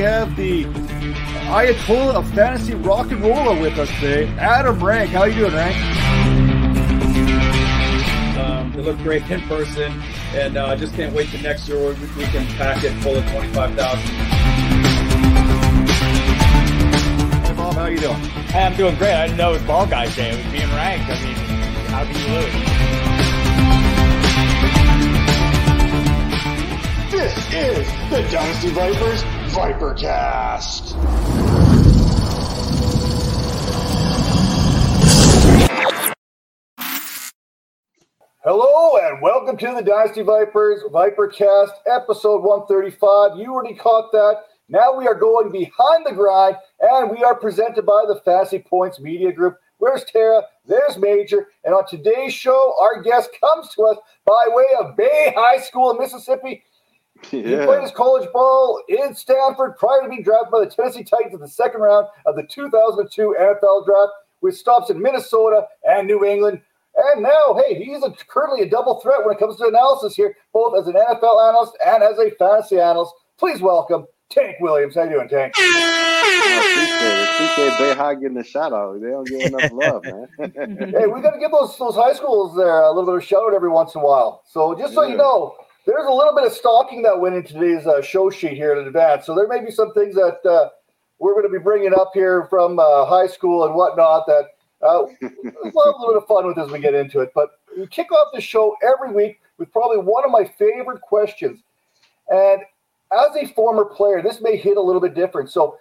have the Ayatollah of fantasy rock and roll with us today, Adam Rank. How you doing, Rank? Um, they look great in person, and I uh, just can't wait to next year we, we can pack it full of 25,000. Hey, Bob, how you doing? Hey, I'm doing great. I didn't know it was Ball Guys Day. It was being ranked. I mean, how can you lose? This is the Dynasty Vipers Vipercast. Hello and welcome to the Dynasty Vipers Vipercast, episode 135. You already caught that. Now we are going behind the grind, and we are presented by the Fantasy Points Media Group. Where's Tara? There's Major. And on today's show, our guest comes to us by way of Bay High School in Mississippi. Yeah. He played his college ball in Stanford prior to being drafted by the Tennessee Titans in the second round of the 2002 NFL draft, with stops in Minnesota and New England. And now, hey, he's a, currently a double threat when it comes to analysis here, both as an NFL analyst and as a fantasy analyst. Please welcome Tank Williams. How you doing, Tank? appreciate Bay High getting a shout out. They don't get enough love, man. hey, we got to give those those high schools there a little bit of a shout out every once in a while. So just so yeah. you know, there's a little bit of stalking that went into today's uh, show sheet here in advance. So there may be some things that uh, we're going to be bringing up here from uh, high school and whatnot that uh, we'll have a little bit of fun with as we get into it. But we kick off the show every week with probably one of my favorite questions. And as a former player, this may hit a little bit different. So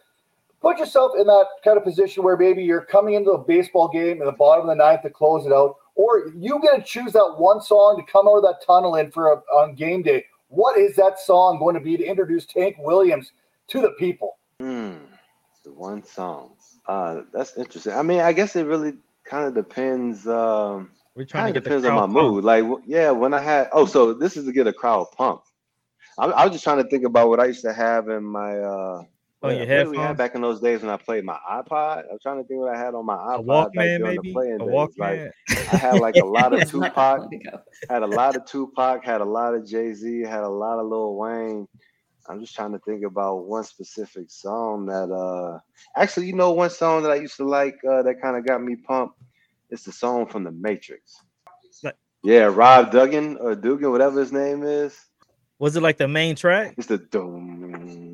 put yourself in that kind of position where maybe you're coming into a baseball game in the bottom of the ninth to close it out, or you get to choose that one song to come out of that tunnel in for a, on game day. What is that song going to be to introduce Tank Williams to the people? Hmm, the one song. Uh, that's interesting. I mean, I guess it really kind of depends. Um, We're trying to depends on my mood. Like, yeah, when I had oh, so this is to get a crowd pumped. I, I was just trying to think about what I used to have in my uh Oh, your headphones? We had back in those days when I played my iPod. I'm trying to think what I had on my iPod. A Walkman, maybe. a Walkman. Like, I had like a lot of Tupac. had a lot of Tupac. Had a lot of Jay Z. Had a lot of Lil Wayne. I'm just trying to think about one specific song that. uh Actually, you know, one song that I used to like uh, that kind of got me pumped. It's the song from The Matrix. yeah, Rob Duggan or Dugan, whatever his name is. Was it like the main track? It's the doom.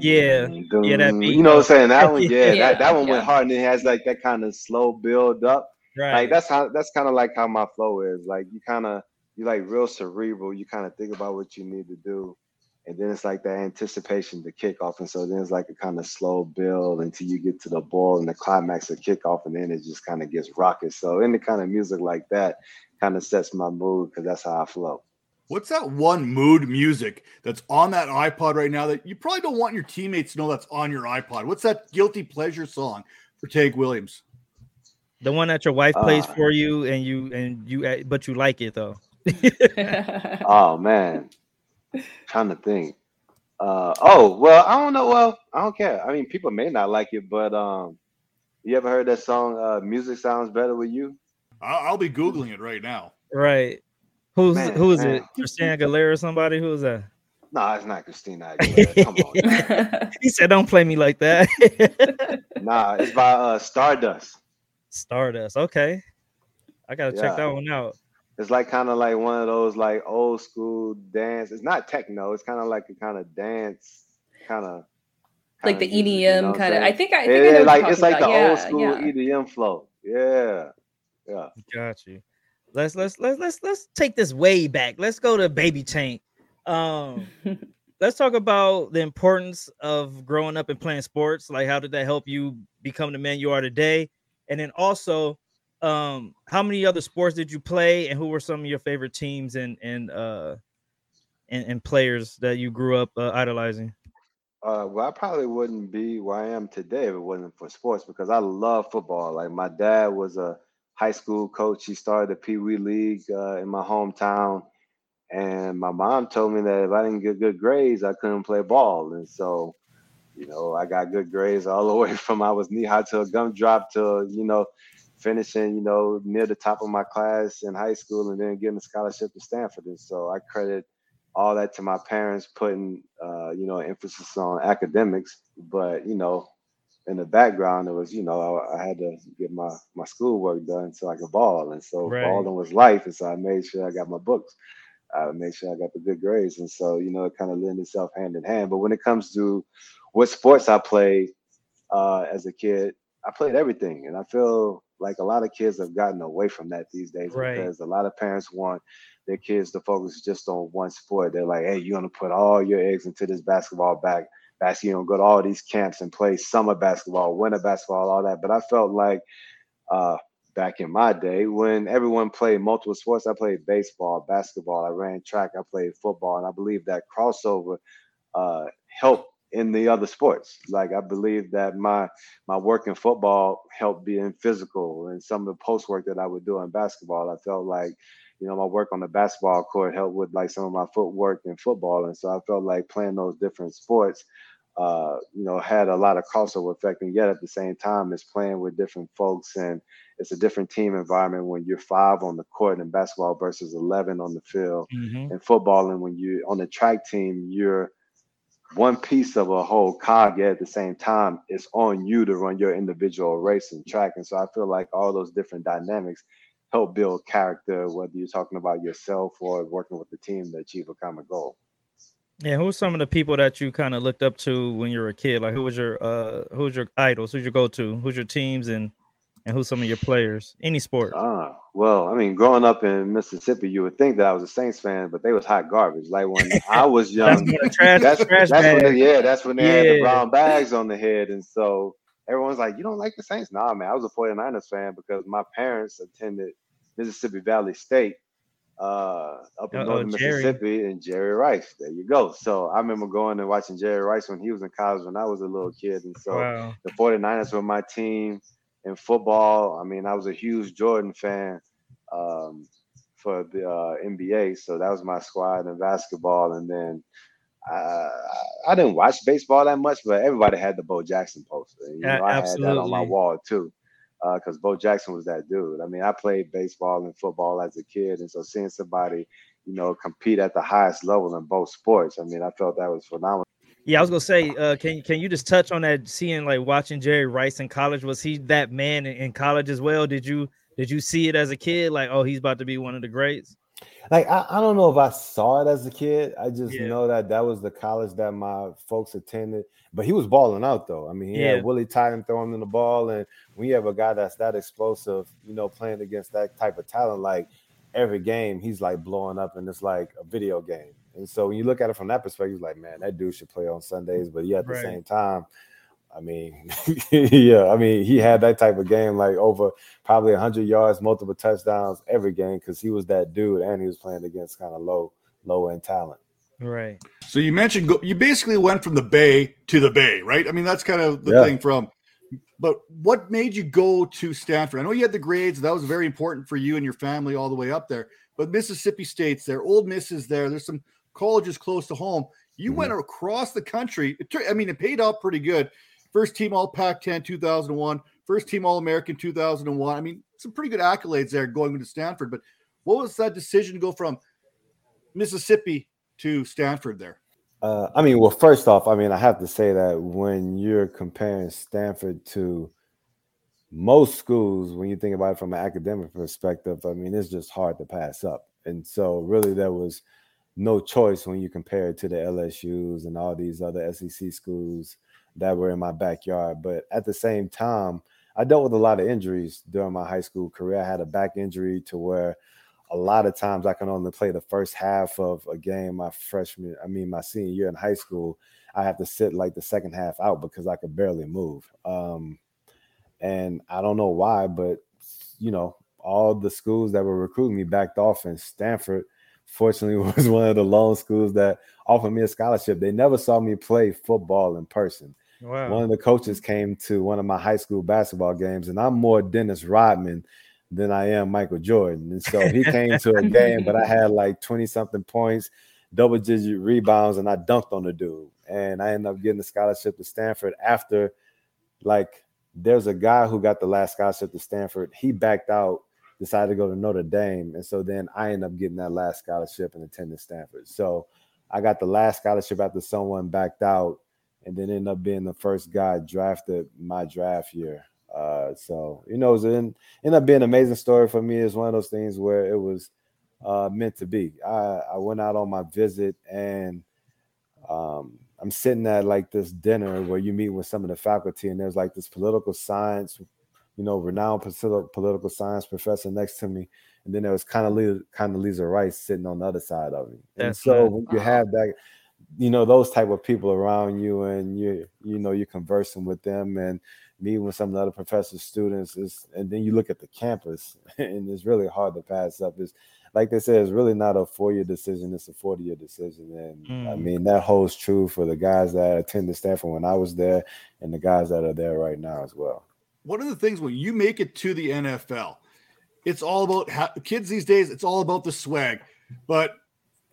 Yeah, doom. yeah, that beat. You know what I'm saying? That one, yeah, yeah that, that one yeah. went hard and it has like that kind of slow build up. Right. Like that's how that's kind of like how my flow is. Like you kind of you like real cerebral. You kind of think about what you need to do, and then it's like that anticipation to kick off, and so then it's like a kind of slow build until you get to the ball and the climax of kickoff, and then it just kind of gets rocket. So any kind of music like that kind of sets my mood because that's how I flow. What's that one mood music that's on that iPod right now that you probably don't want your teammates to know that's on your iPod? What's that guilty pleasure song for Tank Williams? The one that your wife plays uh, for you and you and you uh, but you like it though. oh man. trying to think. Uh oh, well, I don't know. Well, I don't care. I mean, people may not like it, but um you ever heard that song uh Music Sounds Better with You? I'll, I'll be googling it right now. Right. Who's man, who is man. it? Christina Aguilera or somebody? Who is that? No, nah, it's not Christina Aguilera. Come on. he said, "Don't play me like that." nah, it's by uh, Stardust. Stardust. Okay, I gotta yeah. check that one out. It's like kind of like one of those like old school dance. It's not techno. It's kind of like a kind of dance, kind of like the EDM you know kind of. I think I think yeah, I like it's like about. the yeah, old school yeah. EDM flow. Yeah, yeah. Got you. Let's let's let's let's let's take this way back. Let's go to Baby Tank. Um, let's talk about the importance of growing up and playing sports. Like, how did that help you become the man you are today? And then also, um, how many other sports did you play, and who were some of your favorite teams and and uh and, and players that you grew up uh, idolizing? Uh, well, I probably wouldn't be where I am today if it wasn't for sports because I love football. Like my dad was a high school coach. He started the Pee Wee League uh, in my hometown. And my mom told me that if I didn't get good grades, I couldn't play ball. And so, you know, I got good grades all the way from I was knee high to a gumdrop to, you know, finishing, you know, near the top of my class in high school and then getting a scholarship to Stanford. And so I credit all that to my parents putting uh, you know emphasis on academics, but you know in the background it was you know I, I had to get my my schoolwork done so I could ball, and so right. balling was life, and so I made sure I got my books. I made sure I got the good grades, and so you know it kind of lend itself hand in hand. But when it comes to what sports I played uh, as a kid, I played everything, and I feel like a lot of kids have gotten away from that these days right. because a lot of parents want their kids to focus just on one sport. They're like, hey, you're gonna put all your eggs into this basketball bag basket, you know, go to all these camps and play summer basketball, winter basketball, all that. But I felt like uh, back in my day when everyone played multiple sports, I played baseball, basketball, I ran track, I played football, and I believe that crossover uh, helped in the other sports. Like I believe that my my work in football helped being physical and some of the post work that I would do in basketball. I felt like you know, my work on the basketball court helped with like some of my footwork in football. And so I felt like playing those different sports, uh, you know, had a lot of crossover effect. And yet at the same time, it's playing with different folks and it's a different team environment when you're five on the court in basketball versus 11 on the field mm-hmm. in football. And when you're on the track team, you're one piece of a whole cog, yet at the same time, it's on you to run your individual race and track. And so I feel like all those different dynamics help build character, whether you're talking about yourself or working with the team to achieve a common goal. Yeah, who's some of the people that you kind of looked up to when you were a kid? Like, who was your uh, who's your idols? Who's your go-to? Who's your teams and and who's some of your players? Any sport? Ah, well, I mean, growing up in Mississippi, you would think that I was a Saints fan, but they was hot garbage. Like when I was young, that's, trash, that's, trash that's when they, yeah, that's when they yeah. had the brown bags on the head, and so everyone's like, "You don't like the Saints?" Nah, man, I was a 49ers fan because my parents attended Mississippi Valley State uh, up in northern. Mississippi and Jerry Rice. There you go. So I remember going and watching Jerry Rice when he was in college when I was a little kid. And so wow. the 49ers were my team in football. I mean, I was a huge Jordan fan um, for the uh, NBA. So that was my squad in basketball. And then uh, I didn't watch baseball that much, but everybody had the Bo Jackson poster. You know, I had that on my wall too because uh, Bo Jackson was that dude. I mean, I played baseball and football as a kid, and so seeing somebody, you know, compete at the highest level in both sports, I mean, I felt that was phenomenal. Yeah, I was gonna say, uh, can can you just touch on that? Seeing like watching Jerry Rice in college, was he that man in, in college as well? Did you did you see it as a kid? Like, oh, he's about to be one of the greats. Like I, I don't know if I saw it as a kid. I just yeah. know that that was the college that my folks attended. But he was balling out though. I mean, he yeah. had Willie Totten throwing in the ball, and when you have a guy that's that explosive, you know, playing against that type of talent, like every game, he's like blowing up, and it's like a video game. And so when you look at it from that perspective, like, man, that dude should play on Sundays. But yeah, at the right. same time, I mean, yeah, I mean, he had that type of game, like over probably 100 yards, multiple touchdowns every game because he was that dude and he was playing against kind of low, low end talent. Right. So you mentioned you basically went from the Bay to the Bay, right? I mean, that's kind of the yeah. thing from. But what made you go to Stanford? I know you had the grades; that was very important for you and your family all the way up there. But Mississippi State's there, Ole Miss is there. There's some colleges close to home. You mm-hmm. went across the country. It, I mean, it paid off pretty good first team All Pac 10 2001, first team All American 2001. I mean, some pretty good accolades there going into Stanford. But what was that decision to go from Mississippi to Stanford there? Uh, I mean, well, first off, I mean, I have to say that when you're comparing Stanford to most schools, when you think about it from an academic perspective, I mean, it's just hard to pass up. And so, really, there was no choice when you compare it to the LSU's and all these other SEC schools that were in my backyard. But at the same time, I dealt with a lot of injuries during my high school career. I had a back injury to where a lot of times I can only play the first half of a game my freshman, I mean, my senior year in high school. I have to sit like the second half out because I could barely move. Um, and I don't know why, but you know, all the schools that were recruiting me backed off, and Stanford, fortunately, was one of the lone schools that offered me a scholarship. They never saw me play football in person. Wow. One of the coaches came to one of my high school basketball games, and I'm more Dennis Rodman than I am Michael Jordan. And so he came to a game, but I had like 20 something points, double digit rebounds, and I dunked on the dude. And I ended up getting a scholarship to Stanford after, like, there's a guy who got the last scholarship to Stanford. He backed out decided to go to Notre Dame, and so then I ended up getting that last scholarship and attended Stanford. So I got the last scholarship after someone backed out, and then ended up being the first guy drafted my draft year. Uh, so you know, it ended up being an amazing story for me. It's one of those things where it was uh, meant to be. I, I went out on my visit and um, I'm sitting at like this dinner where you meet with some of the faculty, and there's like this political science, you know, renowned political science professor next to me, and then there was kind of Condoleezza Rice sitting on the other side of me. And That's so when you have that, you know, those type of people around you, and you you know you're conversing with them and meeting with some of the other professors, students, is, and then you look at the campus, and it's really hard to pass up. Is like they said, it's really not a four year decision, it's a 40 year decision. And mm. I mean, that holds true for the guys that attended Stanford when I was there and the guys that are there right now as well. One of the things when you make it to the NFL, it's all about how, kids these days, it's all about the swag. But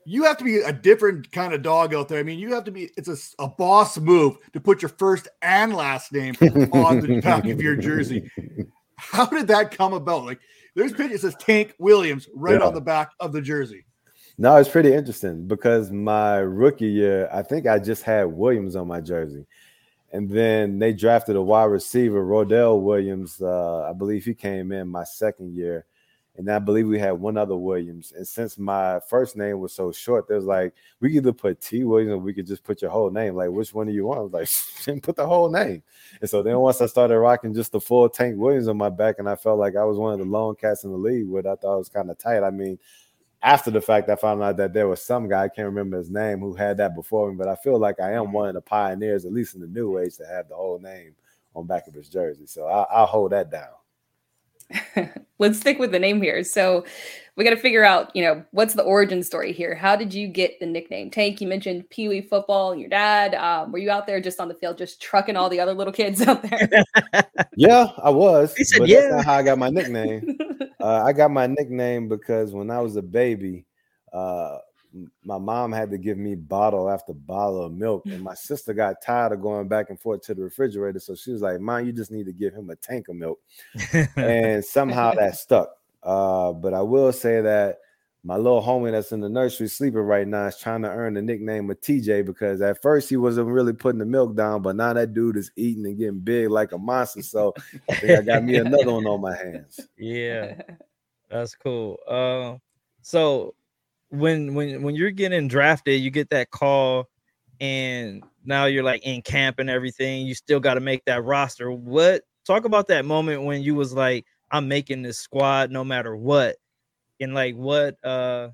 you have to be a different kind of dog out there. I mean, you have to be, it's a, a boss move to put your first and last name on the back of your jersey. How did that come about? Like, there's picture. It says Tank Williams right yeah. on the back of the jersey. No, it's pretty interesting because my rookie year, I think I just had Williams on my jersey. And then they drafted a wide receiver, Roydell Williams. Uh, I believe he came in my second year and I believe we had one other Williams. And since my first name was so short, there's like we could either put T Williams or we could just put your whole name. Like, which one do you want? I was like, put the whole name. And so then once I started rocking just the full Tank Williams on my back, and I felt like I was one of the lone cats in the league, what I thought was kind of tight. I mean, after the fact, I found out that there was some guy I can't remember his name who had that before me, but I feel like I am mm-hmm. one of the pioneers, at least in the new age, to have the whole name on back of his jersey. So I, I'll hold that down. let's stick with the name here. So we got to figure out, you know, what's the origin story here? How did you get the nickname Tank? You mentioned Pee Wee football and your dad. Um, were you out there just on the field, just trucking all the other little kids out there? yeah, I was. He said, "Yeah." That's how I got my nickname. uh, I got my nickname because when I was a baby, uh, my mom had to give me bottle after bottle of milk, and my sister got tired of going back and forth to the refrigerator. So she was like, "Mom, you just need to give him a tank of milk," and somehow that stuck. Uh, but I will say that my little homie that's in the nursery sleeping right now is trying to earn the nickname of TJ because at first he wasn't really putting the milk down, but now that dude is eating and getting big like a monster. So I think I got me another one on my hands. Yeah, that's cool. Uh, so when when when you're getting drafted, you get that call, and now you're like in camp and everything. You still got to make that roster. What talk about that moment when you was like, I'm making this squad no matter what, and like what uh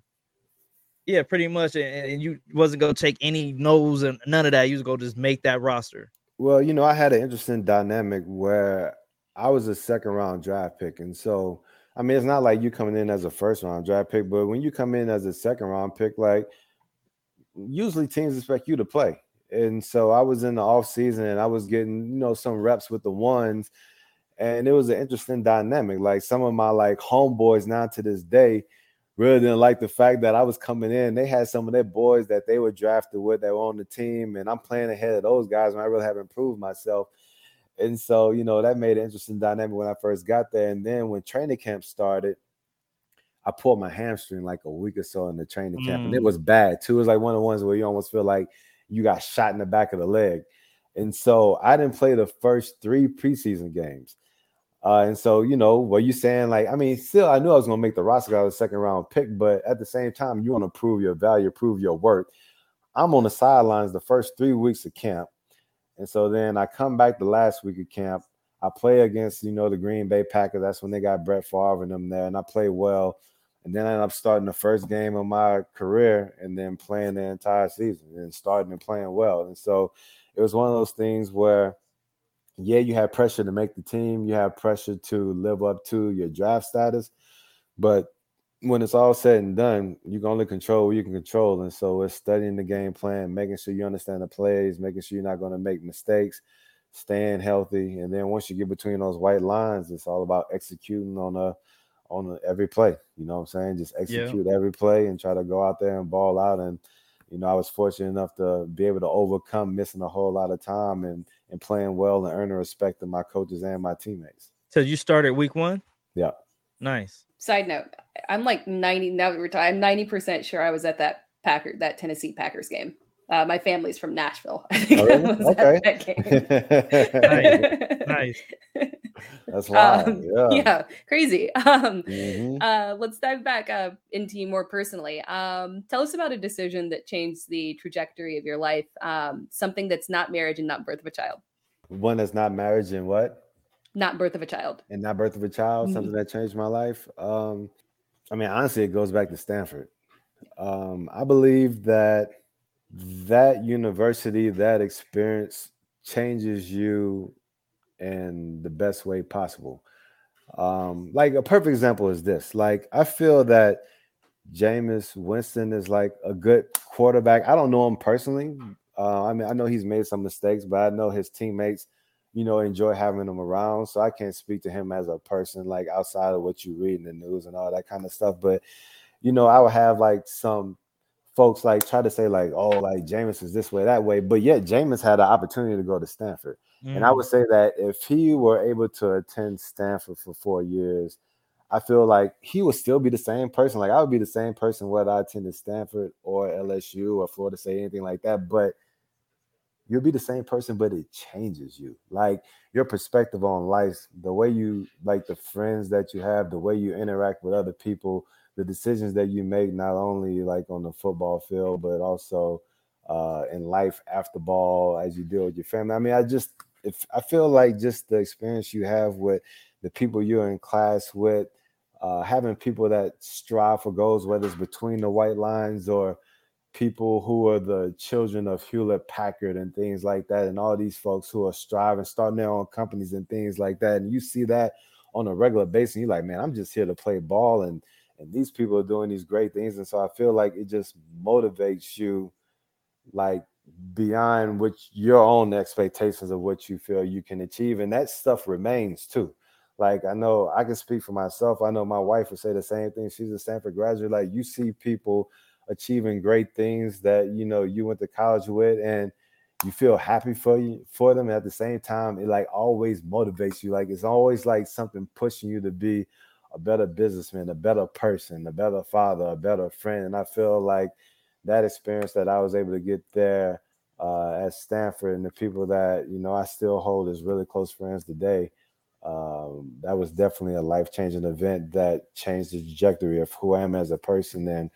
yeah, pretty much. And, you wasn't gonna take any no's and none of that. You was gonna just make that roster. Well, you know, I had an interesting dynamic where I was a second round draft pick, and so I mean, it's not like you coming in as a first round draft pick, but when you come in as a second round pick, like usually teams expect you to play. And so I was in the off season and I was getting, you know, some reps with the ones. And it was an interesting dynamic. Like some of my like homeboys now to this day really didn't like the fact that I was coming in. They had some of their boys that they were drafted with that were on the team, and I'm playing ahead of those guys when I really haven't proved myself. And so, you know, that made an interesting dynamic when I first got there. And then when training camp started, I pulled my hamstring like a week or so in the training camp, mm. and it mm. was bad too. It was like one of the ones where you almost feel like you got shot in the back of the leg. And so I didn't play the first three preseason games. Uh, and so, you know, what you saying? Like, I mean, still, I knew I was going to make the roster. I was a second round pick, but at the same time, you want to prove your value, prove your worth. I'm on the sidelines the first three weeks of camp. And so then I come back the last week of camp. I play against, you know, the Green Bay Packers. That's when they got Brett Favre and them there. And I play well. And then I end up starting the first game of my career and then playing the entire season and starting and playing well. And so it was one of those things where, yeah, you have pressure to make the team, you have pressure to live up to your draft status. But when it's all said and done, you can only control what you can control. And so it's studying the game plan, making sure you understand the plays, making sure you're not going to make mistakes, staying healthy. And then once you get between those white lines, it's all about executing on a on a, every play. You know what I'm saying? Just execute yeah. every play and try to go out there and ball out. And you know, I was fortunate enough to be able to overcome missing a whole lot of time and and playing well and earn the respect of my coaches and my teammates. So you started week one? Yeah. Nice. Side note: I'm like 90 now that we're talking. I'm 90 percent sure I was at that Packer that Tennessee Packers game. Uh, my family's from Nashville. I think oh, really? okay. nice. nice. That's wild. Um, yeah. yeah. crazy. Um, mm-hmm. uh, let's dive back uh, into you more personally. Um, tell us about a decision that changed the trajectory of your life. Um, something that's not marriage and not birth of a child. One that's not marriage and what? Not birth of a child. And not birth of a child. Mm-hmm. Something that changed my life. Um, I mean, honestly, it goes back to Stanford. Um, I believe that that university, that experience changes you in the best way possible. Um, like a perfect example is this. Like I feel that Jameis Winston is like a good quarterback. I don't know him personally. Uh, I mean, I know he's made some mistakes, but I know his teammates, you know, enjoy having him around. So I can't speak to him as a person, like outside of what you read in the news and all that kind of stuff. But you know, I would have like some folks like try to say like, oh, like Jameis is this way, that way, but yet Jameis had an opportunity to go to Stanford, mm. and I would mm. say that if he were able to attend Stanford for four years, I feel like he would still be the same person. Like I would be the same person whether I attended Stanford or LSU or Florida State, anything like that. But you'll be the same person, but it changes you. Like your perspective on life, the way you like the friends that you have, the way you interact with other people, the decisions that you make not only like on the football field but also uh, in life after ball as you deal with your family. I mean, I just if I feel like just the experience you have with the people you're in class with, uh, having people that strive for goals, whether it's between the white lines or people who are the children of Hewlett Packard and things like that, and all these folks who are striving, starting their own companies and things like that, and you see that on a regular basis, you're like, man, I'm just here to play ball and and these people are doing these great things and so i feel like it just motivates you like beyond which your own expectations of what you feel you can achieve and that stuff remains too. Like i know i can speak for myself i know my wife would say the same thing she's a stanford graduate like you see people achieving great things that you know you went to college with and you feel happy for you for them at the same time it like always motivates you like it's always like something pushing you to be a better businessman, a better person, a better father, a better friend. And I feel like that experience that I was able to get there uh, at Stanford and the people that, you know, I still hold as really close friends today, um, that was definitely a life changing event that changed the trajectory of who I am as a person. And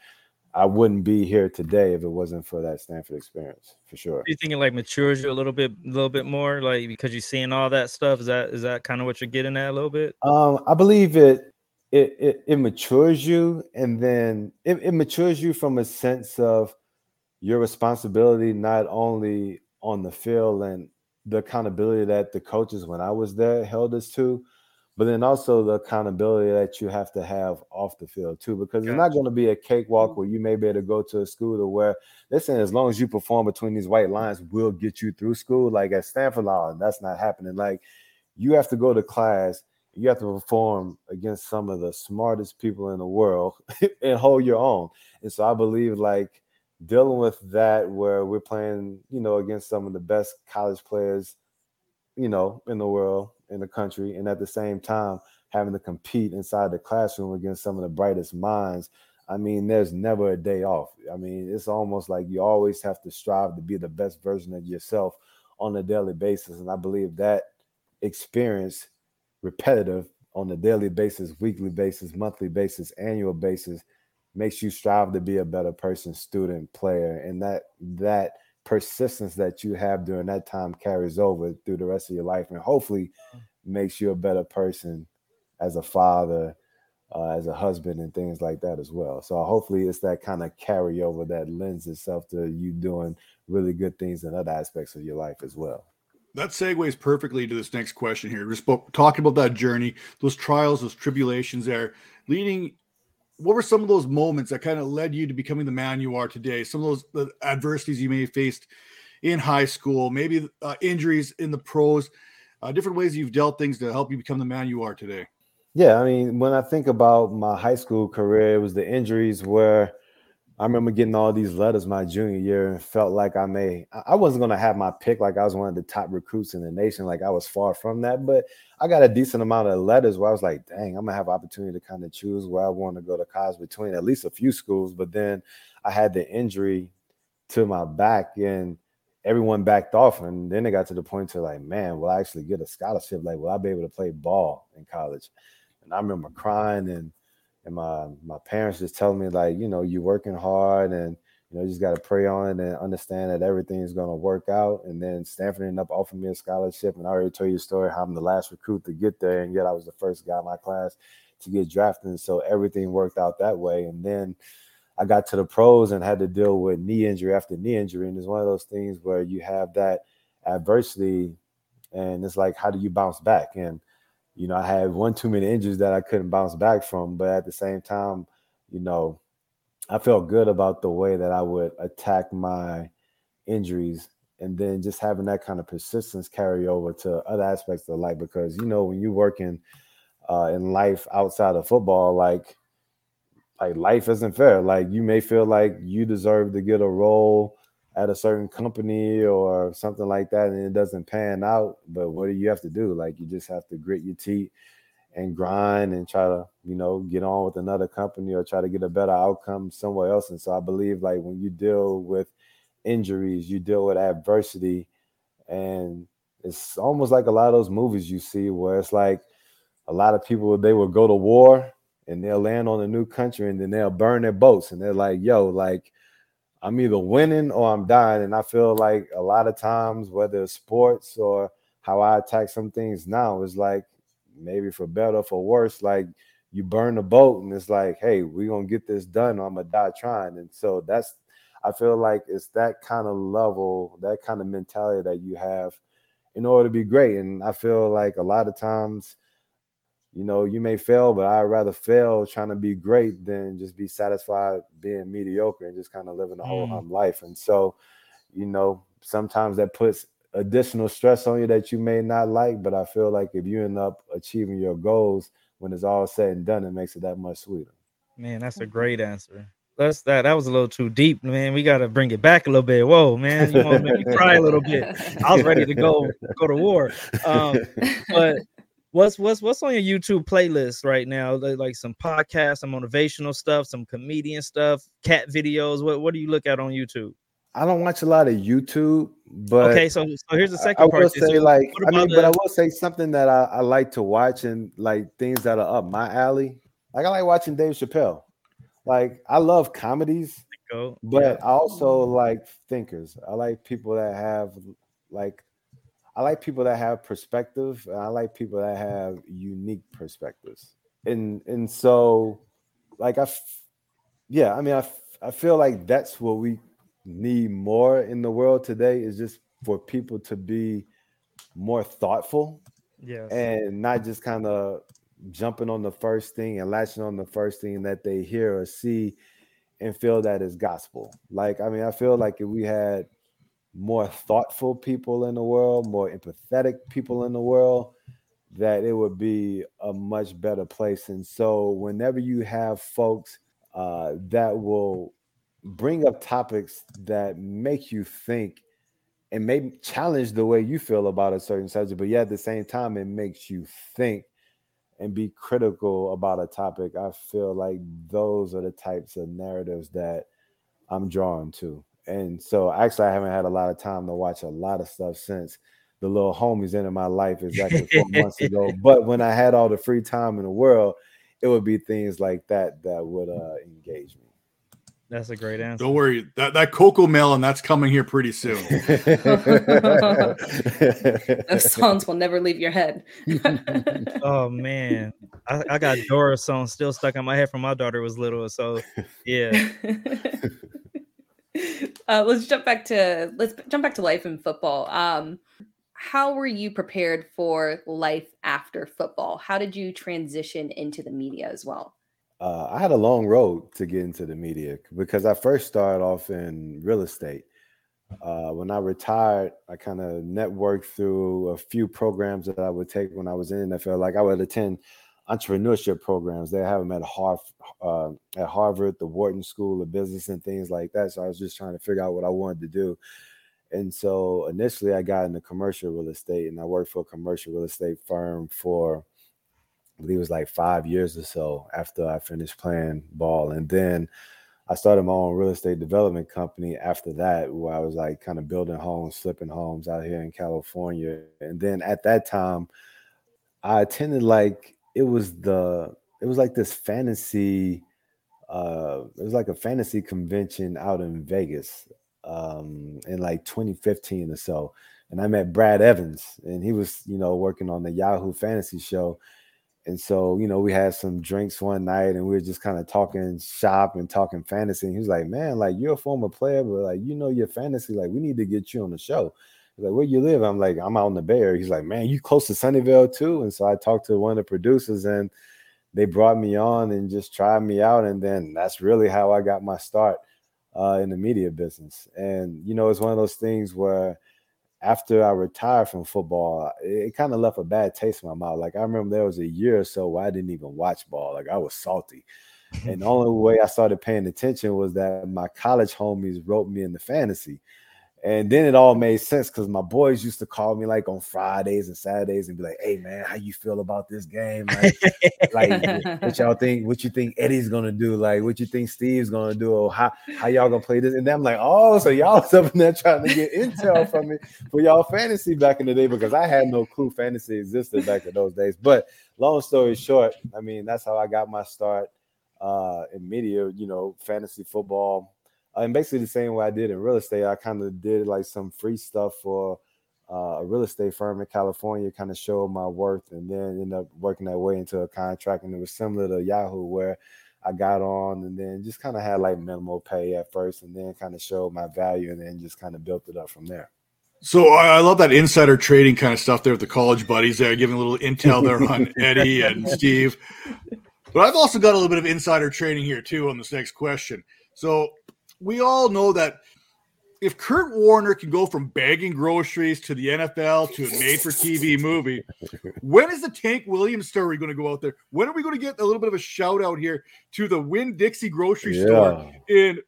I wouldn't be here today if it wasn't for that Stanford experience, for sure. You think it like matures you a little bit, a little bit more, like because you're seeing all that stuff? Is that is that kind of what you're getting at a little bit? Um, I believe it it, it, it matures you and then it, it matures you from a sense of your responsibility not only on the field and the accountability that the coaches when I was there held us to, but then also the accountability that you have to have off the field too, because gotcha. it's not going to be a cakewalk mm-hmm. where you may be able to go to a school to where they're saying as long as you perform between these white lines, we'll get you through school. Like at Stanford Law, that's not happening. Like you have to go to class you have to perform against some of the smartest people in the world and hold your own. And so I believe like dealing with that where we're playing, you know, against some of the best college players, you know, in the world, in the country, and at the same time having to compete inside the classroom against some of the brightest minds. I mean, there's never a day off. I mean, it's almost like you always have to strive to be the best version of yourself on a daily basis. And I believe that experience repetitive on a daily basis, weekly basis, monthly basis, annual basis makes you strive to be a better person, student, player, and that that persistence that you have during that time carries over through the rest of your life and hopefully makes you a better person as a father, uh, as a husband, and things like that as well. So hopefully it's that kind of carryover that lends itself to you doing really good things in other aspects of your life as well that segues perfectly to this next question here. We're talking about that journey, those trials, those tribulations there, leading. What were some of those moments that kind of led you to becoming the man you are today? Some of those adversities you may have faced in high school, maybe uh, injuries in the pros, uh, different ways you've dealt things to help you become the man you are today. Yeah, I mean, when I think about my high school career, it was the injuries where I remember getting all these letters my junior year and felt like I may I wasn't gonna have my pick like I was one of the top recruits in the nation. Like I was far from that, but I got a decent amount of letters where I was like, dang, I'm gonna have opportunity to kind of choose where I want to go to college between at least a few schools. But then I had the injury to my back and everyone backed off. And then it got to the point to like, man, will I actually get a scholarship? Like, will I be able to play ball in college? And I remember crying and and my my parents just telling me like, you know, you're working hard and you know, you just got to pray on and understand that everything's going to work out. And then Stanford ended up offering me a scholarship. And I already told you a story how I'm the last recruit to get there, and yet I was the first guy in my class to get drafted. So everything worked out that way. And then I got to the pros and had to deal with knee injury after knee injury. And it's one of those things where you have that adversity, and it's like, how do you bounce back? And you know, I had one too many injuries that I couldn't bounce back from, but at the same time, you know, I felt good about the way that I would attack my injuries and then just having that kind of persistence carry over to other aspects of life because you know when you're working uh, in life outside of football like like life isn't fair. Like you may feel like you deserve to get a role at a certain company or something like that and it doesn't pan out but what do you have to do? Like you just have to grit your teeth and grind and try to you know get on with another company or try to get a better outcome somewhere else and so i believe like when you deal with injuries you deal with adversity and it's almost like a lot of those movies you see where it's like a lot of people they will go to war and they'll land on a new country and then they'll burn their boats and they're like yo like I'm either winning or I'm dying. And I feel like a lot of times, whether it's sports or how I attack some things now, is like maybe for better or for worse, like you burn the boat and it's like, hey, we're gonna get this done I'm gonna die trying. And so that's I feel like it's that kind of level, that kind of mentality that you have in order to be great. And I feel like a lot of times you know, you may fail, but I'd rather fail trying to be great than just be satisfied being mediocre and just kind of living a whole mm. life. And so, you know, sometimes that puts additional stress on you that you may not like. But I feel like if you end up achieving your goals when it's all said and done, it makes it that much sweeter. Man, that's a great answer. That's that. That was a little too deep, man. We got to bring it back a little bit. Whoa, man, you want to make me cry a little bit. I was ready to go go to war. Um, but what's what's what's on your YouTube playlist right now? Like some podcasts, some motivational stuff, some comedian stuff, cat videos. What what do you look at on YouTube? I don't watch a lot of YouTube, but okay. So so here's the second I, part. I will say like I mean, the... but I will say something that I, I like to watch and like things that are up my alley. Like I like watching Dave Chappelle. Like I love comedies, but yeah. I also like thinkers. I like people that have like I like people that have perspective, and I like people that have unique perspectives. And and so, like I, yeah, I mean, I I feel like that's what we need more in the world today is just for people to be more thoughtful, yeah, and not just kind of jumping on the first thing and latching on the first thing that they hear or see and feel that is gospel. Like, I mean, I feel like if we had more thoughtful people in the world, more empathetic people in the world, that it would be a much better place. And so, whenever you have folks uh, that will bring up topics that make you think and may challenge the way you feel about a certain subject, but yet at the same time, it makes you think and be critical about a topic. I feel like those are the types of narratives that I'm drawn to and so actually I haven't had a lot of time to watch a lot of stuff since the little homies into my life exactly four months ago. But when I had all the free time in the world, it would be things like that that would uh, engage me. That's a great answer. Don't worry, that that Cocomelon that's coming here pretty soon. Those songs will never leave your head. oh man, I, I got Dora song still stuck in my head from my daughter was little. So yeah. uh, let's jump back to let's jump back to life in football. Um, how were you prepared for life after football? How did you transition into the media as well? Uh, I had a long road to get into the media because I first started off in real estate. Uh, when I retired, I kind of networked through a few programs that I would take when I was in NFL. Like I would attend entrepreneurship programs. They have them at Harvard, uh, at Harvard, the Wharton School of Business, and things like that. So I was just trying to figure out what I wanted to do. And so initially, I got into commercial real estate, and I worked for a commercial real estate firm for, I believe it was like five years or so after I finished playing ball. And then I started my own real estate development company after that, where I was like kind of building homes, flipping homes out here in California. And then at that time, I attended like it was the it was like this fantasy uh it was like a fantasy convention out in Vegas um in like 2015 or so and I met Brad Evans and he was you know working on the Yahoo fantasy show and so you know we had some drinks one night and we were just kind of talking shop and talking fantasy and he was like man like you're a former player but like you know your fantasy like we need to get you on the show He's like, where you live? I'm like, I'm out in the Bay Area. He's like, man, you close to Sunnyvale too? And so I talked to one of the producers and they brought me on and just tried me out. And then that's really how I got my start uh, in the media business. And, you know, it's one of those things where after I retired from football, it, kind of left a bad taste in my mouth. Like I remember there was a year or so where I didn't even watch ball. Like I was salty. And the only way I started paying attention was that my college homies wrote me in the fantasy. And then it all made sense because my boys used to call me like on Fridays and Saturdays and be like, "Hey man, how you feel about this game? Like, like what y'all think? What you think Eddie's gonna do? Like, what you think Steve's gonna do? Or how how y'all gonna play this?" And then I'm like, "Oh, so y'all was up in there trying to get intel from me for y'all fantasy back in the day because I had no clue fantasy existed back in those days." But long story short, I mean that's how I got my start uh, in media. You know, fantasy football and basically the same way I did in real estate. I kind of did like some free stuff for uh, a real estate firm in California, kind of showed my worth, and then ended up working that way into a contract. And it was similar to Yahoo, where I got on and then just kind of had like minimal pay at first, and then kind of showed my value, and then just kind of built it up from there. So I love that insider trading kind of stuff there with the college buddies there, giving a little intel there on Eddie and Steve. But I've also got a little bit of insider trading here too on this next question. So we all know that if Kurt Warner can go from bagging groceries to the NFL to a made for TV movie, when is the Tank Williams story going to go out there? When are we going to get a little bit of a shout out here to the Winn-Dixie grocery yeah. store in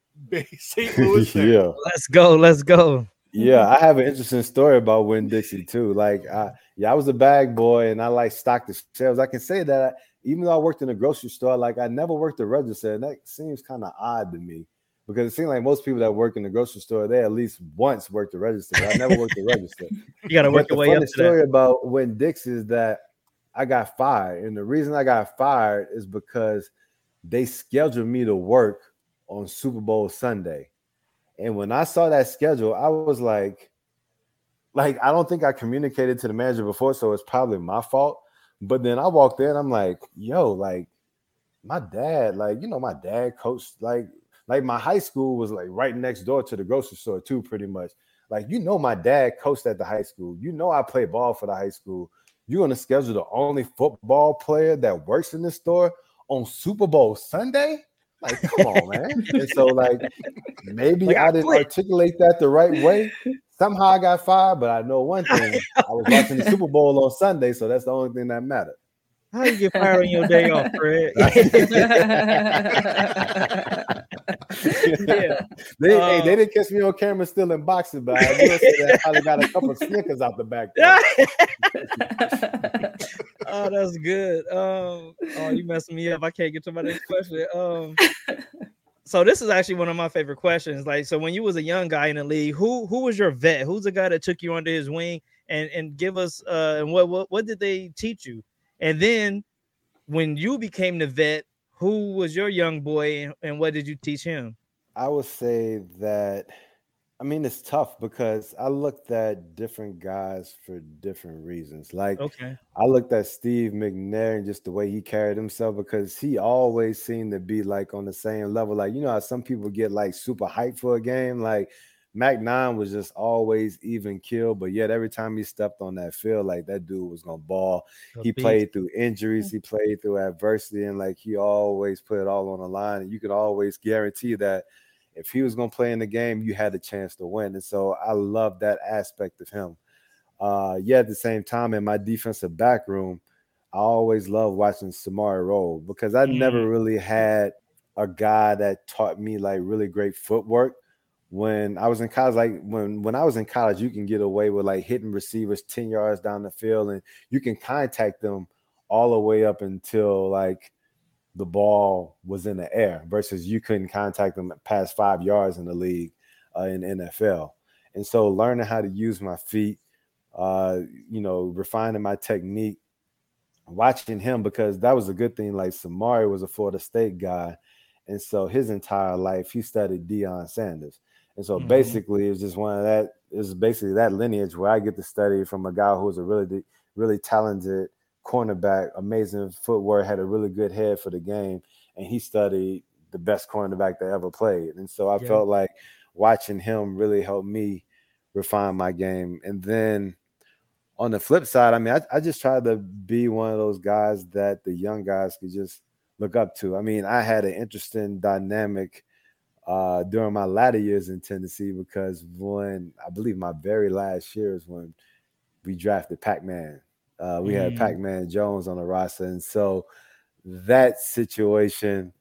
St. Louis? yeah. Let's go. Let's go. Yeah, I have an interesting story about Winn-Dixie too. Like, I, yeah, I was a bag boy and I like stocked the shelves. I can say that even though I worked in a grocery store, like I never worked the register, and that seems kind of odd to me because it seems like most people that work in the grocery store, they at least once worked the register. I never worked the register. You got to work your way up. The story that. about when Dix is that I got fired, and the reason I got fired is because they scheduled me to work on Super Bowl Sunday, and when I saw that schedule, I was like, like I don't think I communicated to the manager before, so it's probably my fault. But then I walked in, I'm like, yo, like my dad, like you know, my dad coached like like my high school was like right next door to the grocery store too, pretty much. Like you know, my dad coached at the high school. You know, I play ball for the high school. You're gonna schedule the only football player that works in the store on Super Bowl Sunday? Like, come on, man. And so, like, maybe like, I didn't quit. articulate that the right way. Somehow I got fired, but I know one thing: I was watching the Super Bowl on Sunday, so that's the only thing that mattered. How you get fired on your day off, Fred? yeah. They, hey, they didn't catch me on camera still in boxing, but I will say that I probably got a couple of Snickers out the back. oh, that's good. Um, oh, you messing me up. I can't get to my next question. Um, so this is actually one of my favorite questions. Like, so when you was a young guy in the league, who who was your vet? Who's the guy that took you under his wing? And and give us uh and what what what did they teach you? And then when you became the vet, who was your young boy and, and what did you teach him? I would say that I mean it's tough because I looked at different guys for different reasons. Like okay, I looked at Steve McNair and just the way he carried himself because he always seemed to be like on the same level. Like you know how some people get like super hyped for a game, like Mac Nine was just always even kill, but yet every time he stepped on that field, like that dude was gonna ball. he played through injuries, he played through adversity, and like he always put it all on the line. And you could always guarantee that if he was gonna play in the game, you had a chance to win. And so I love that aspect of him. Uh, yeah, at the same time, in my defensive back room, I always love watching Samari Rolle because I mm. never really had a guy that taught me like really great footwork. When I was in college, like when when I was in college, you can get away with like hitting receivers 10 yards down the field and you can contact them all the way up until like the ball was in the air versus you couldn't contact them past five yards in the league uh, in NFL. And so learning how to use my feet, uh, you know, refining my technique watching him because that was a good thing. Like Samari was a Florida State guy, and so his entire life he studied Deion Sanders, and so mm-hmm. basically it's just one of that. It's basically that lineage where I get to study from a guy who was a really, really talented cornerback, amazing footwork, had a really good head for the game, and he studied the best cornerback that ever played. And so I yeah. felt like watching him really helped me refine my game, and then on the flip side, I mean, I, I just tried to be one of those guys that the young guys could just look up to. I mean, I had an interesting dynamic uh, during my latter years in Tennessee because when I believe my very last year is when we drafted Pac Man. Uh, we mm. had Pac Man Jones on the roster. And so that situation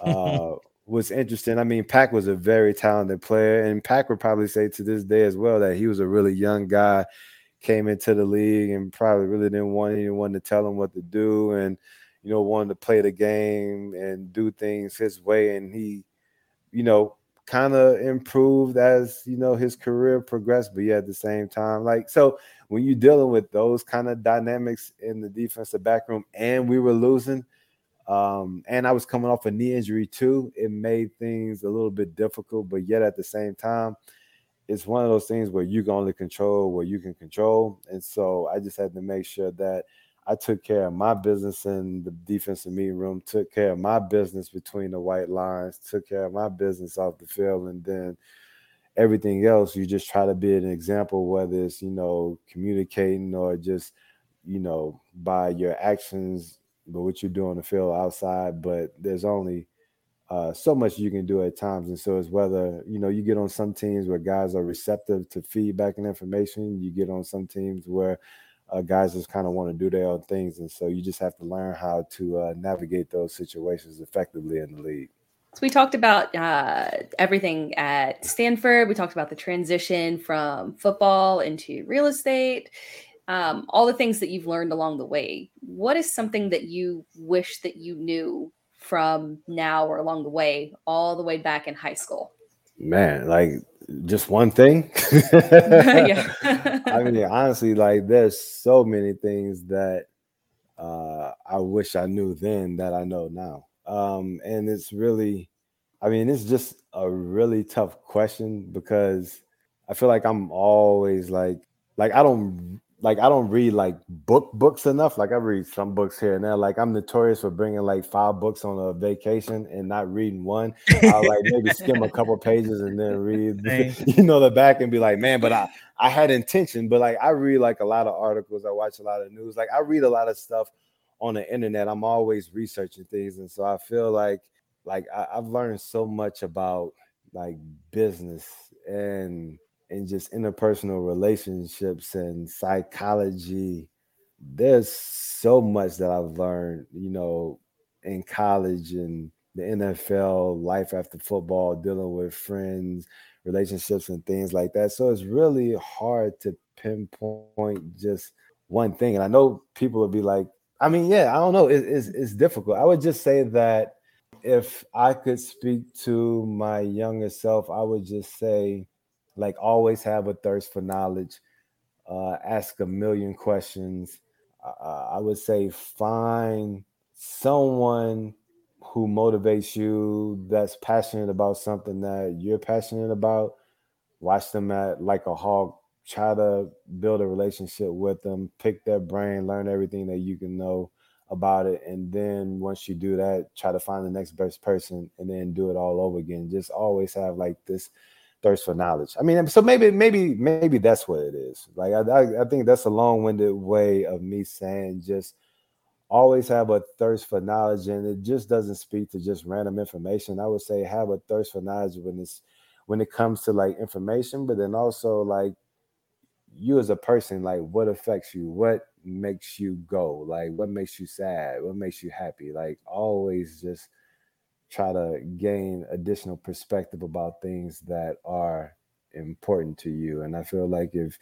uh, was interesting. I mean, Pac was a very talented player, and Pac would probably say to this day as well that he was a really young guy came into the league and probably really didn't want anyone to tell him what to do and you know wanted to play the game and do things his way and he you know kind of improved as you know his career progressed but yeah at the same time like so when you're dealing with those kind of dynamics in the defensive back room and we were losing um, and I was coming off a knee injury too. It made things a little bit difficult, but yet at the same time, it's one of those things where you can only control what you can control. And so I just had to make sure that I took care of my business in the defensive meeting room, took care of my business between the white lines, took care of my business off the field, and then everything else you just try to be an example, whether it's you know communicating or just you know by your actions, but what you do on the field outside. But there's only uh, so much you can do at times. And so it's whether, you know, you get on some teams where guys are receptive to feedback and information. You get on some teams where uh, guys just kind of want to do their own things. And so you just have to learn how to uh, navigate those situations effectively in the league. So we talked about uh, everything at Stanford. We talked about the transition from football into real estate, um, all the things that you've learned along the way. What is something that you wish that you knew from now or along the way, all the way back in high school? Man, like just one thing. I mean, honestly, like there's so many things that uh, I wish I knew then that I know now. Um, and it's really, I mean, it's just a really tough question because I feel like I'm always like, like I don't like I don't read like book books enough. Like I read some books here and there. Like I'm notorious for bringing like five books on a vacation and not reading one. I'll like maybe skim a couple pages and then read, you know, the back and be like, man, but I I had intention. But like I read like a lot of articles. I watch a lot of news. Like I read a lot of stuff on the internet. I'm always researching things, and so I feel like like I, I've learned so much about like business and and just interpersonal relationships and psychology. There's so much that I've learned, you know, in college and the NFL, life after football, dealing with friends, relationships, and things like that. So it's really hard to pinpoint just one thing. And I know people will be like, I mean, yeah, I don't know. It, it's, it's difficult. I would just say that if I could speak to my younger self, I would just say, like always have a thirst for knowledge uh, ask a million questions. Uh, i would say find someone who motivates you that's passionate about something that you're passionate about. Watch them at like a hawk try to build a relationship with them pick their brain learn everything that you can know about it and then once you do that try to find the next best person and then do it all over again. Just always have like this thirst for knowledge. I mean, so maybe, maybe, maybe that's what it is. Like, I, I, think that's a long-winded way of me saying just always have a thirst for knowledge, and it just doesn't speak to just random information. I would say have a thirst for knowledge when it's when it comes to like information, but then also like you as a person, like what affects you, what makes you go, like what makes you sad, what makes you happy. Like always just try to gain additional perspective about things that are important to you. And I feel like if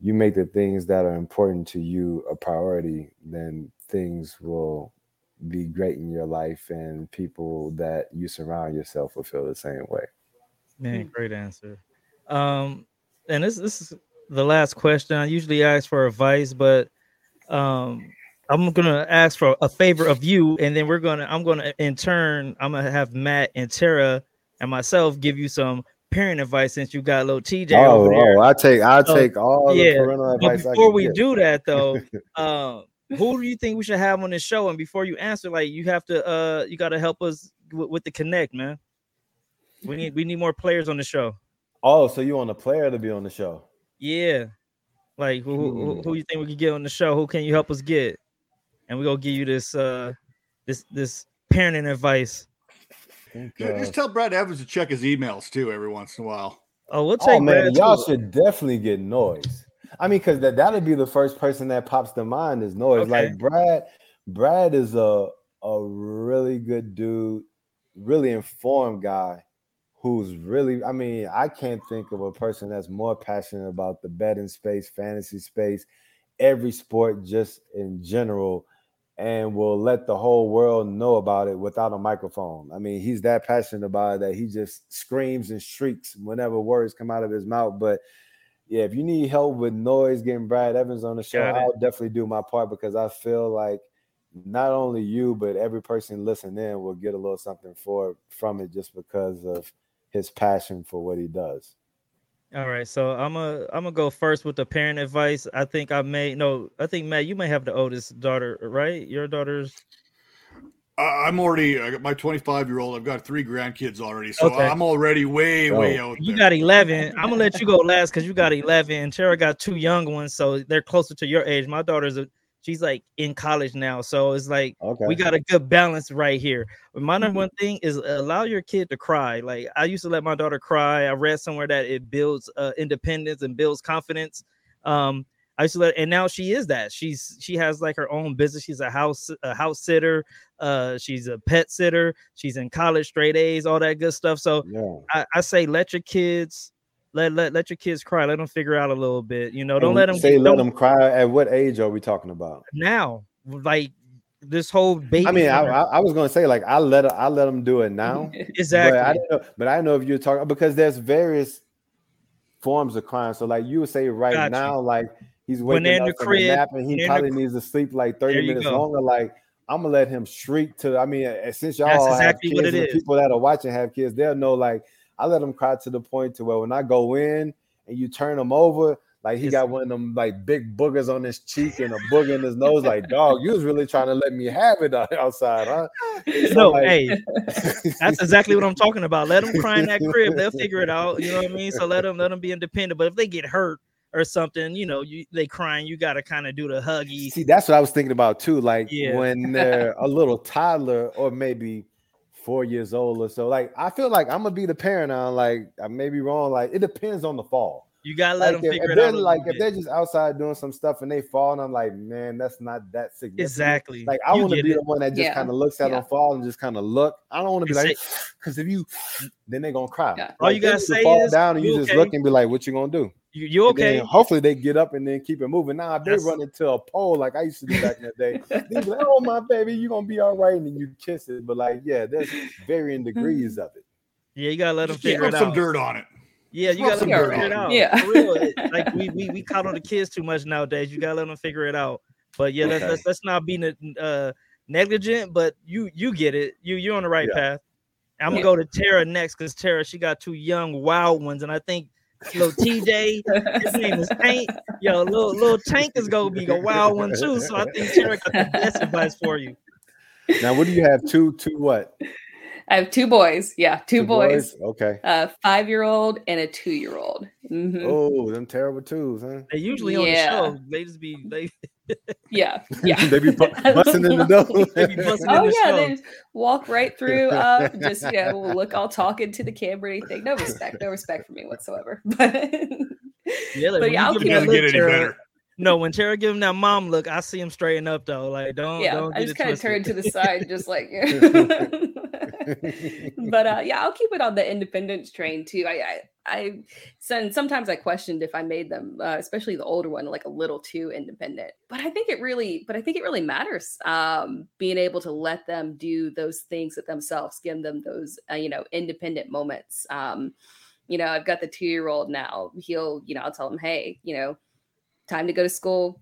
you make the things that are important to you a priority, then things will be great in your life and people that you surround yourself will feel the same way. Man, great answer. Um, and this this is the last question. I usually ask for advice, but um I'm gonna ask for a favor of you, and then we're gonna I'm gonna in turn I'm gonna have Matt and Tara and myself give you some parent advice since you got little TJ oh, over there. Oh, I take I so, take all yeah, the parental advice. But before we get. do that though, um, who do you think we should have on the show? And before you answer, like you have to uh you gotta help us w- with the connect, man. We need we need more players on the show. Oh, so you want a player to be on the show? Yeah. Like who, who, who, hmm. you think we could get on the show? Who can you help us get? And we're gonna give you this uh this this parenting advice. Yeah, just tell Brad Evans to check his emails too every once in a while. Oh, we'll take oh, man, y'all too. should definitely get noise. I mean, because that that'll be the first person that pops to mind is noise. Okay. Like Brad, Brad is a a really good dude, really informed guy who's really, I mean, I can't think of a person that's more passionate about the betting space, fantasy space, every sport just in general, and will let the whole world know about it without a microphone. I mean, he's that passionate about it that he just screams and shrieks whenever words come out of his mouth. But yeah, if you need help with noise, getting Brad Evans on the show, I'll definitely do my part because I feel like not only you, but every person listening will get a little something for from it just because of his passion for what he does. All right, so I'm a I'm gonna go first with the parent advice. I think I may no, I think Matt, you may have the oldest daughter, right? Your daughter's. I'm already. I got my 25 year old. I've got three grandkids already, so okay. I'm already way, oh. way out. You got 11. I'm gonna let you go last because you got 11. Tara got two young ones, so they're closer to your age. My daughter's a she's like in college now. So it's like okay. we got a good balance right here. But my number mm-hmm. one thing is allow your kid to cry. Like I used to let my daughter cry. I read somewhere that it builds uh, independence and builds confidence. Um, I used to let, and now she is that. She's she has like her own business. She's a house a house sitter. Uh, she's a pet sitter. She's in college, straight A's, all that good stuff. So yeah. I, I say let your kids let let let your kids cry. Let them figure out a little bit. You know, don't and let them say let them cry. At what age are we talking about? Now, like this whole baby. I mean, I, I, was going to say like I let I let them do it now. exactly. But I don't know. But I know if you're talking because there's various forms of crying. So like you would say right Got now, like he's waking up the from crib, a nap and he probably needs to sleep like 30 minutes go. longer. Like I'm gonna let him shriek to. I mean, since y'all That's exactly have kids, people that are watching have kids, they'll know like I let him cry to the point to where when I go in and you turn him over, like he got one of them like big boogers on his cheek and a booger in his nose. Like, dog, you was really trying to let me have it uh, outside, huh? So no, like, hey, that's exactly what I'm talking about. Let them cry in that crib; they'll figure it out. You know what I mean? So let them let them be independent. But if they get hurt or something, you know, you they crying, you got to kind of do the huggy. See, that's what I was thinking about too. Like yeah. when they're a little toddler or maybe four years old or so. Like I feel like I'm gonna be the parent now. Like I may be wrong. Like it depends on the fall. You gotta let like them if, figure if it out. Like if they're just outside doing some stuff and they fall, and I'm like, man, that's not that significant. Exactly. Like I want to be it. the one that just yeah. kind of looks at yeah. them fall and just kind of look. I don't want to be like, because if you, then they're gonna cry. Yeah. Like, All you gotta say fall is down and you just look and be like, what you gonna do? You, you okay? hopefully they get up and then keep it moving. Now if they run into a pole like I used to do back in the day, they be like, "Oh my baby, you gonna be all right," and then you kiss it. But like, yeah, there's varying degrees of it. Yeah, you gotta let them figure it out. some dirt on it. Yeah, you gotta let them figure it out. Yeah, real, like we we we coddle the kids too much nowadays. You gotta let them figure it out. But yeah, let's let's, let's not be uh, negligent. But you you get it. You you're on the right yeah. path. I'm gonna go to Tara next because Tara she got two young wild ones, and I think little TJ. His name is Tank. Yo, little little Tank is gonna be a wild one too. So I think Tara got the best advice for you. Now, what do you have? Two, two what? I have two boys. Yeah, two, two boys. boys. Okay. A five year old and a two year old. Mm-hmm. Oh, them terrible twos, huh? They usually yeah. on the show. They just be they. Yeah, yeah. they be busting in the door. oh the yeah, they walk right through. Uh, just you know, look all talking to the camera. Anything. No respect. No respect for me whatsoever. But Yeah, like, but yeah, I'll keep it get any better. No, when Tara give him that mom look, I see him straighten up though. Like, don't. Yeah, don't I just kind of turn to the side, just like. but uh, yeah, I'll keep it on the independence train too. I, I, I, so, sometimes I questioned if I made them, uh, especially the older one, like a little too independent. But I think it really, but I think it really matters. Um, being able to let them do those things at themselves, give them those, uh, you know, independent moments. Um, you know, I've got the two year old now. He'll, you know, I'll tell him, hey, you know time to go to school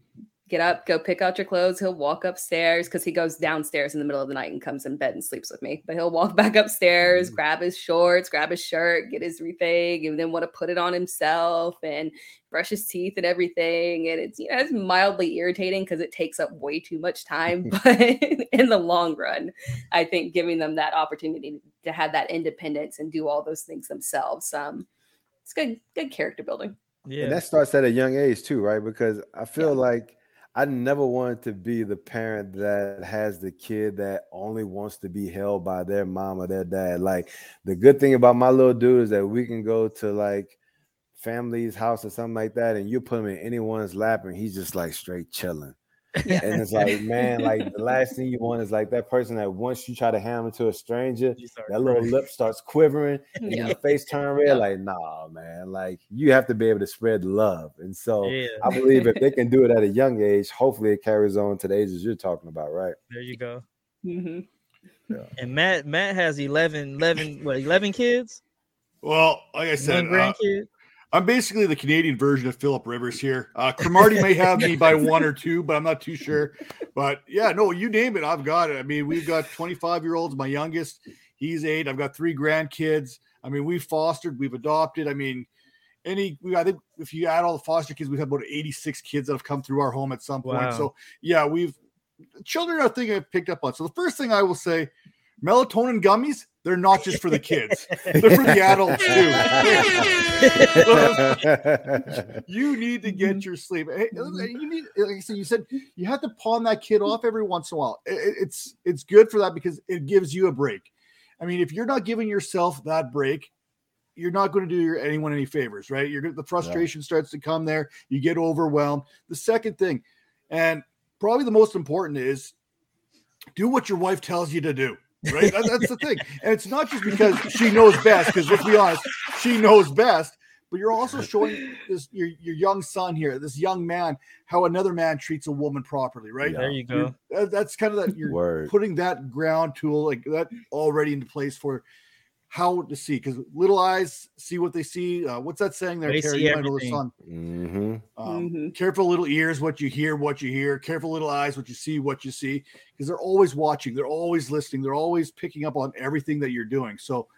get up, go pick out your clothes. He'll walk upstairs because he goes downstairs in the middle of the night and comes in bed and sleeps with me. But he'll walk back upstairs, mm-hmm. grab his shorts, grab his shirt, get his everything, and then want to put it on himself and brush his teeth and everything. And it's you know it's mildly irritating because it takes up way too much time. But in the long run, I think giving them that opportunity to have that independence and do all those things themselves, um, it's good good character building. Yeah. And that starts at a young age too, right? Because I feel yeah. like I never wanted to be the parent that has the kid that only wants to be held by their mom or their dad. Like the good thing about my little dude is that we can go to like family's house or something like that, and you put him in anyone's lap, and he's just like straight chilling. Yeah. And it's like, man, like the last thing you want is like that person that once you try to hand them to a stranger, that little lip starts quivering and yeah. your face turn red. Yeah. Like, nah, man, like you have to be able to spread love. And so yeah. I believe if they can do it at a young age, hopefully it carries on to the ages you're talking about, right? There you go. Mm-hmm. Yeah. And Matt, Matt has 11, 11, what, 11 kids? Well, like I said, One grandkid. Uh, I'm basically the Canadian version of Philip Rivers here. Uh, Cromartie may have me by one or two, but I'm not too sure. But yeah, no, you name it, I've got it. I mean, we've got 25 year olds. My youngest, he's eight. I've got three grandkids. I mean, we've fostered, we've adopted. I mean, any, we, I think if you add all the foster kids, we've had about 86 kids that have come through our home at some point. Wow. So yeah, we've children are a thing I've picked up on. So the first thing I will say, melatonin gummies they're not just for the kids; they're for the adults too. you need to get your sleep. You need, like I said, you said you have to pawn that kid off every once in a while. It's it's good for that because it gives you a break. I mean, if you're not giving yourself that break, you're not going to do anyone any favors, right? You're the frustration yeah. starts to come there. You get overwhelmed. The second thing, and probably the most important, is do what your wife tells you to do right? That, that's the thing. And it's not just because she knows best, because let's be honest, she knows best, but you're also showing this your, your young son here, this young man, how another man treats a woman properly, right? There you go. that's kind of that you're Word. putting that ground tool like that already into place for how to see because little eyes see what they see. Uh, what's that saying there, Terry? You might know the. Mm-hmm. Um, mm-hmm. Careful little ears, what you hear, what you hear. Careful little eyes, what you see, what you see. Because they're always watching, they're always listening, they're always picking up on everything that you're doing. So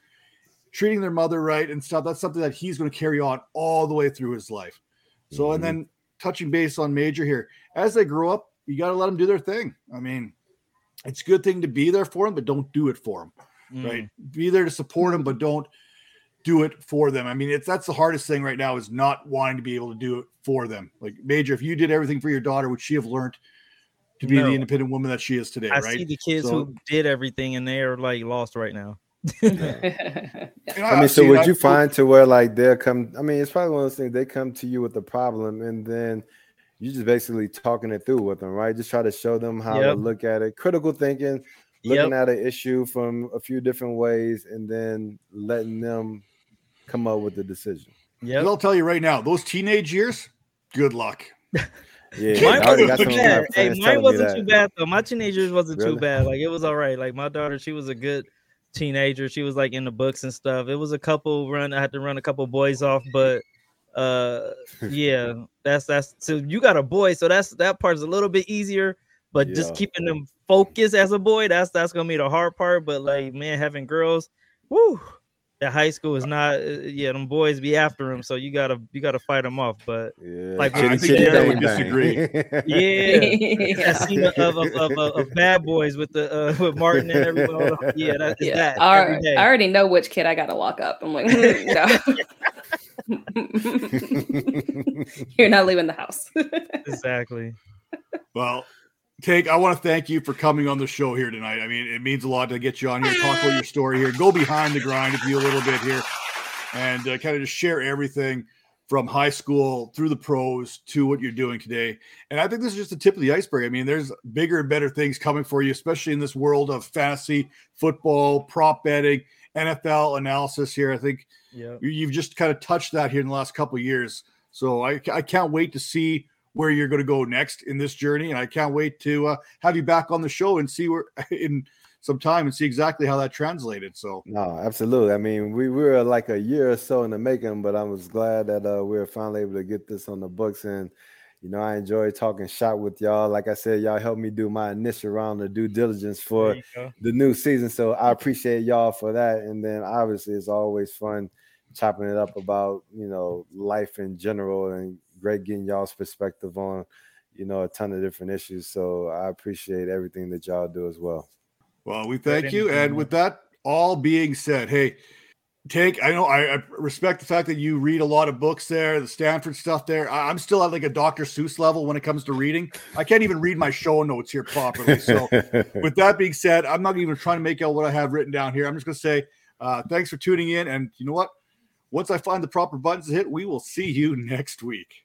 treating their mother right and stuff, that's something that he's going to carry on all the way through his life. So, mm-hmm. and then touching base on Major here, as they grow up, you got to let them do their thing. I mean, it's a good thing to be there for them, but don't do it for them mm. right? Be there to support them, but don't do it for them. I mean, it's that's the hardest thing right now is not wanting to be able to do it for them. Like Major, if you did everything for your daughter, would she have learned to be no. the independent woman that she is today? I right? see the kids so, who did everything and they are like lost right now. I, I mean, so would you find to where like they'll come? I mean, it's probably one of those things they come to you with the problem, and then you just basically talking it through with them, right? Just try to show them how yep. to look at it. Critical thinking, looking yep. at an issue from a few different ways and then letting them come up with the decision. Yeah, I'll tell you right now, those teenage years, good luck. Yeah, mine wasn't too bad. Hey, mine wasn't too bad though. My teenagers wasn't really? too bad. Like it was all right. Like my daughter, she was a good teenager. She was like in the books and stuff. It was a couple run. I had to run a couple boys off, but uh, yeah, that's that's so you got a boy, so that's that part's a little bit easier. But yeah. just keeping them focused as a boy, that's that's gonna be the hard part. But like, man, having girls, whoo, that high school is not. Uh, yeah, them boys be after them, so you gotta you gotta fight them off. But yeah. like, I think Jared would disagree. Yeah, yeah. scene of, of, of, of, bad boys with the uh, with Martin and everyone. Yeah, that, yeah. That I, I, already know which kid I gotta lock up. I'm like, mm, You're not leaving the house. exactly. Well, Tank, I want to thank you for coming on the show here tonight. I mean, it means a lot to get you on here, talk about your story here, go behind the grind with you a little bit here, and uh, kind of just share everything from high school through the pros to what you're doing today. And I think this is just the tip of the iceberg. I mean, there's bigger and better things coming for you, especially in this world of fantasy football, prop betting, NFL analysis here. I think yeah. you've just kind of touched that here in the last couple years. So I, I can't wait to see where you're going to go next in this journey. And I can't wait to uh, have you back on the show and see where in – some time and see exactly how that translated. So no, absolutely. I mean, we, we were like a year or so in the making, but I was glad that uh, we were finally able to get this on the books. And you know, I enjoy talking shot with y'all. Like I said, y'all helped me do my initial round of due diligence for the new season. So I appreciate y'all for that. And then obviously, it's always fun chopping it up about you know life in general and great getting y'all's perspective on you know a ton of different issues. So I appreciate everything that y'all do as well. Well, we thank you. And with that all being said, hey, Tank, I know I, I, respect the fact that you read a lot of books there, the Stanford stuff there. I, am still at like a Dr. Seuss level when it comes to reading. I can't even read my show notes here properly. So, with that being said, I'm not even trying to make out what I have written down here. I'm just going to say uh, thanks for tuning in. And you know what? Once I find the proper buttons to hit, we will see you next week.